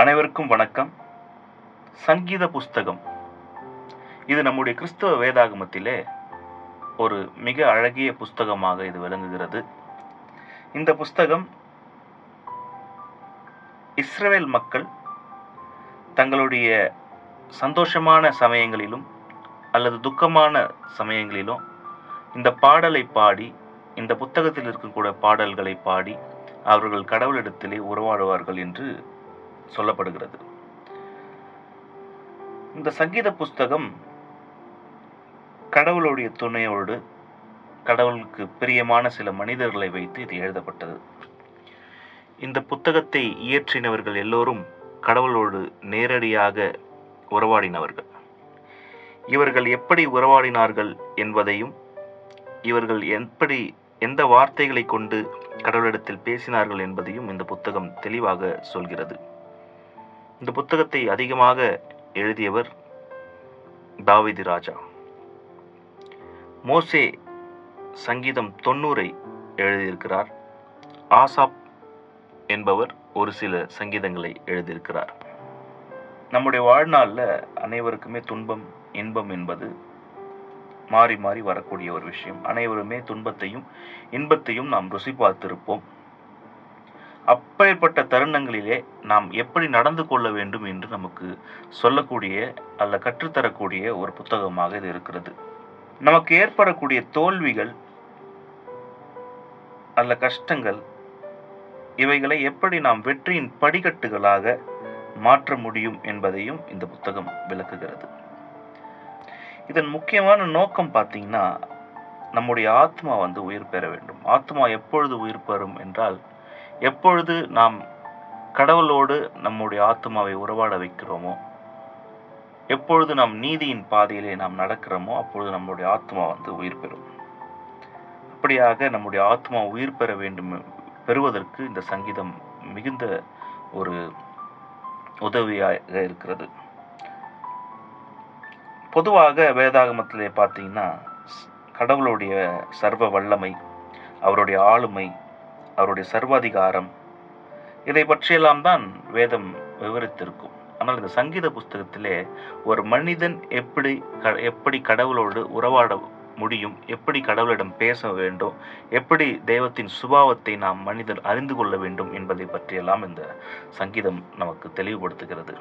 அனைவருக்கும் வணக்கம். சங்கீத புஸ்தகம். இது நம்முடைய கிறிஸ்தவ வேதாகமத்திலே ஒரு மிக அழகிய புஸ்தகமாக இது விளங்குகிறது. இந்த புஸ்தகம் இஸ்ரவேல் மக்கள் தங்களுடைய சந்தோஷமான சமயங்களிலும் அல்லது துக்கமான சமயங்களிலும் இந்த பாடலை பாடி இந்த புத்தகத்தில் இருக்கக்கூடிய பாடல்களை பாடி அவர்கள் கடவுளிடத்திலே உறவாடுவார்கள் என்று சொல்லப்படுகிறது. இந்த சங்கீத புஸ்தகம் கடவுளுடைய துணையோடு கடவுளுக்கு பிரியமான சில மனிதர்களை வைத்து இது எழுதப்பட்டது. இந்த புத்தகத்தை இயற்றினவர்கள் எல்லோரும் கடவுளோடு நேரடியாக உறவாடினவர்கள். இவர்கள் எப்படி உறவாடினார்கள் என்பதையும் இவர்கள் எப்படி எந்த வார்த்தைகளை கொண்டு கடவுளிடத்தில் பேசினார்கள் என்பதையும் இந்த புத்தகம் தெளிவாக சொல்கிறது. இந்த புத்தகத்தை அதிகமாக எழுதியவர் தாவிதி ராஜா. மோசே சங்கீதம் தொண்ணூறை எழுதியிருக்கிறார். ஆசாப் என்பவர் ஒரு சில சங்கீதங்களை எழுதியிருக்கிறார். நம்முடைய வாழ்நாளில் அனைவருக்குமே துன்பம் இன்பம் என்பது மாறி மாறி வரக்கூடிய ஒரு விஷயம். அனைவருமே துன்பத்தையும் இன்பத்தையும் நாம் ருசி பார்த்திருப்போம். அப்பேற்பட்ட தருணங்களிலே நாம் எப்படி நடந்து கொள்ள வேண்டும் என்று நமக்கு சொல்லக்கூடிய அல்ல கற்றுத்தரக்கூடிய ஒரு புத்தகமாக இது இருக்கிறது. நமக்கு ஏற்படக்கூடிய தோல்விகள் அல்ல கஷ்டங்கள் இவைகளை எப்படி நாம் வெற்றியின் படிக்கட்டுகளாக மாற்ற முடியும் என்பதையும் இந்த புத்தகம் விளக்குகிறது. இதன் முக்கியமான நோக்கம் பார்த்தீங்கன்னா நம்முடைய ஆத்மா வந்து உயிர் பெற வேண்டும். ஆத்மா எப்பொழுது உயிர் பெறும் என்றால் எப்பொழுது நாம் கடவுளோடு நம்முடைய ஆத்மாவை உறவாட வைக்கிறோமோ எப்பொழுது நாம் நீதியின் பாதையிலே நாம் நடக்கிறோமோ அப்பொழுது நம்முடைய ஆத்மா வந்து உயிர் பெறும். அப்படியாக நம்முடைய ஆத்மா உயிர் பெற வேண்டும் பெறுவதற்கு இந்த சங்கீதம் மிகுந்த ஒரு உதவியாக இருக்கிறது. பொதுவாக வேதாகமத்திலே பார்த்தீங்கன்னா கடவுளுடைய சர்வ வல்லமை அவருடைய ஆளுமை அவருடைய சர்வாதிகாரம். இதை பற்றியெல்லாம் தான் வேதம் விவரித்திருக்கும். ஆனால் இந்த சங்கீத புஸ்தகத்திலே ஒரு மனிதன் எப்படி க எப்படி கடவுளோடு உறவாட முடியும் எப்படி கடவுளிடம் பேச வேண்டும் எப்படி தெய்வத்தின் சுபாவத்தை நாம் மனிதர் அறிந்து கொள்ள வேண்டும் என்பதை பற்றியெல்லாம் இந்த சங்கீதம் நமக்கு தெளிவுபடுத்துகிறது.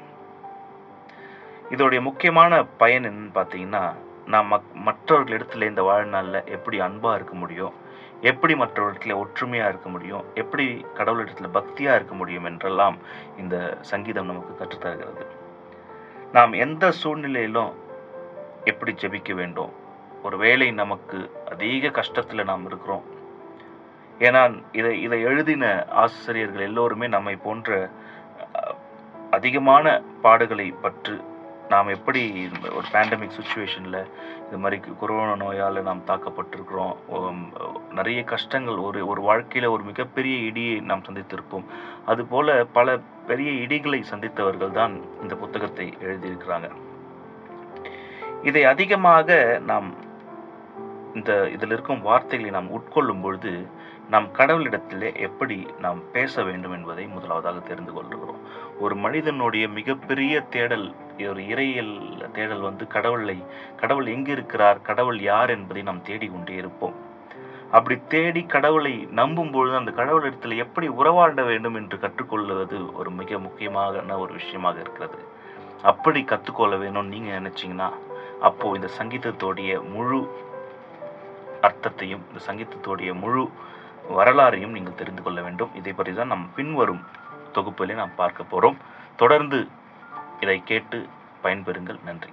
இதோடைய முக்கியமான பயன் என்னன்னு பார்த்தீங்கன்னா நாம் மக் மற்றவர்களிடத்துல இந்த வாழ்நாளில் எப்படி அன்பாக இருக்க முடியும் எப்படி மற்றவர்களிடத்தில் ஒற்றுமையாக இருக்க முடியும்? எப்படி கடவுளிடத்தில் பக்தியாக இருக்க முடியும் என்றெல்லாம் இந்த சங்கீதம் நமக்கு கற்றுத்தருகிறது. நாம் எந்த சூழ்நிலையிலும் எப்படி ஜெபிக்க வேண்டும்? ஒருவேளை நமக்கு அதிக கஷ்டத்தில் நாம் இருக்கிறோம். ஏன்னா இதை இதை எழுதின ஆசிரியர்கள் எல்லோருமே நம்மை போன்ற அதிகமான பாடுகளை பற்று நாம் எப்படி ஒரு பேண்டமிக் சுச்சுவேஷனில் இது மாதிரி கொரோனா நோயால் நாம் தாக்கப்பட்டிருக்கிறோம். நிறைய கஷ்டங்கள் ஒரு ஒரு வாழ்க்கையில் ஒரு மிகப்பெரிய இடியை நாம் சந்தித்திருப்போம். அதுபோல் பல பெரிய இடிகளை சந்தித்தவர்கள் தான் இந்த புத்தகத்தை எழுதியிருக்கிறாங்க. இதை அதிகமாக நாம் இந்த இதில் இருக்கும் வார்த்தைகளை நாம் உட்கொள்ளும் பொழுது நாம் கடவுளிடத்திலே எப்படி நாம் பேச வேண்டும் என்பதை முதலாவதாக தெரிந்து கொள்கிறோம். ஒரு மனிதனுடைய மிகப்பெரிய தேடல் ஒரு இறையியல் தேடல் வந்து கடவுளை கடவுள் எங்கு இருக்கிறார் கடவுள் யார் என்பதை நாம் தேடிக்கொண்டே இருப்போம். அப்படி தேடி கடவுளை நம்பும் பொழுது அந்த கடவுளிடத்தில் எப்படி உறவாட வேண்டும் என்று கற்றுக்கொள்வது ஒரு மிக முக்கியமான ஒரு விஷயமாக இருக்கிறது. அப்படி கற்றுக்கொள்ள வேணும்னு நீங்கள் நினச்சிங்கன்னா அப்போது இந்த சங்கீதத்தோடைய முழு அர்த்தத்தையும் இந்த சங்கீதத்தோடைய முழு வரலாறையும் நீங்கள் தெரிந்து கொள்ள வேண்டும். இதை பற்றி தான் நம் பின்வரும் தொகுப்பிலே நாம் பார்க்க போகிறோம் தொடர்ந்து இதை கேட்டு பயன்பெறுங்கள். நன்றி.